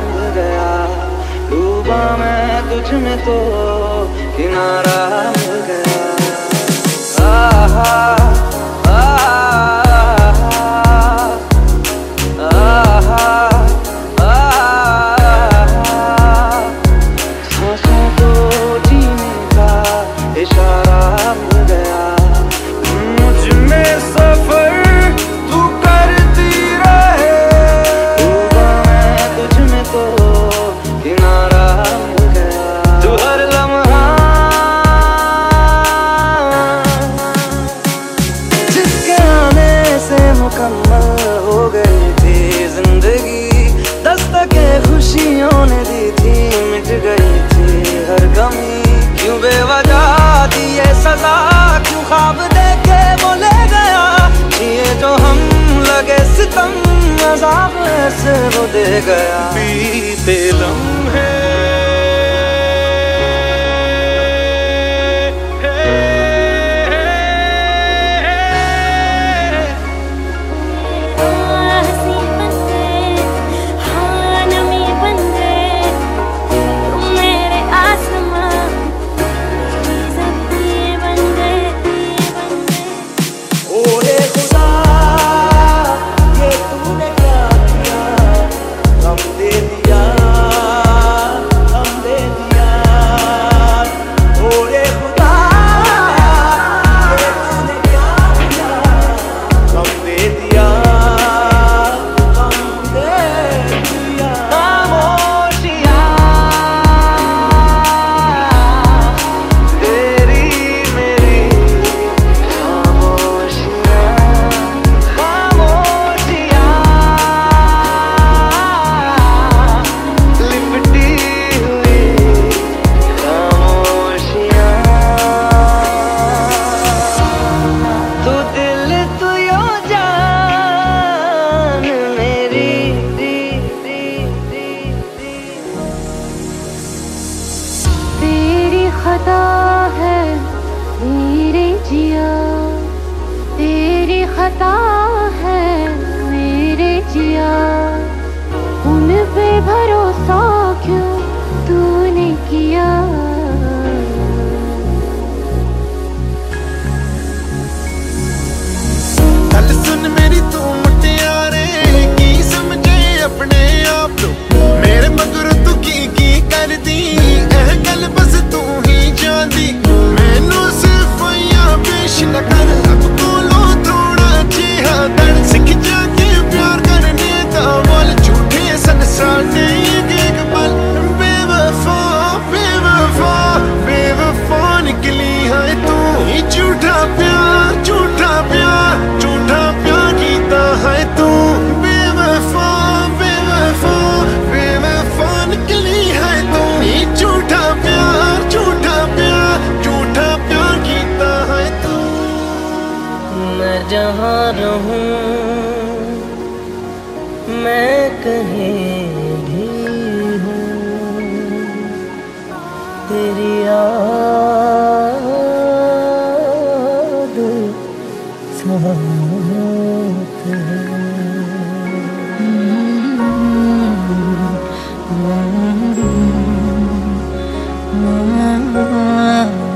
मिल गया। डूबा मैं तुझ में तो किनारा मिल गया। अजाब वो दे गया। पीते लम्हे खता है, मेरे जिया, तेरी खता है, मेरे जिया। उन पे भरोसा क्यों तूने किया? झूठा प्यार झूठा प्यार झूठा प्यार कीता है तू। बेवफा बेवफा बेवफा निकली है तू। झूठा प्यार झूठा प्यार झूठा प्यार कीता है तू। मैं जहाँ रहूँ, मैं कहीं भी हूँ। तेरी आ है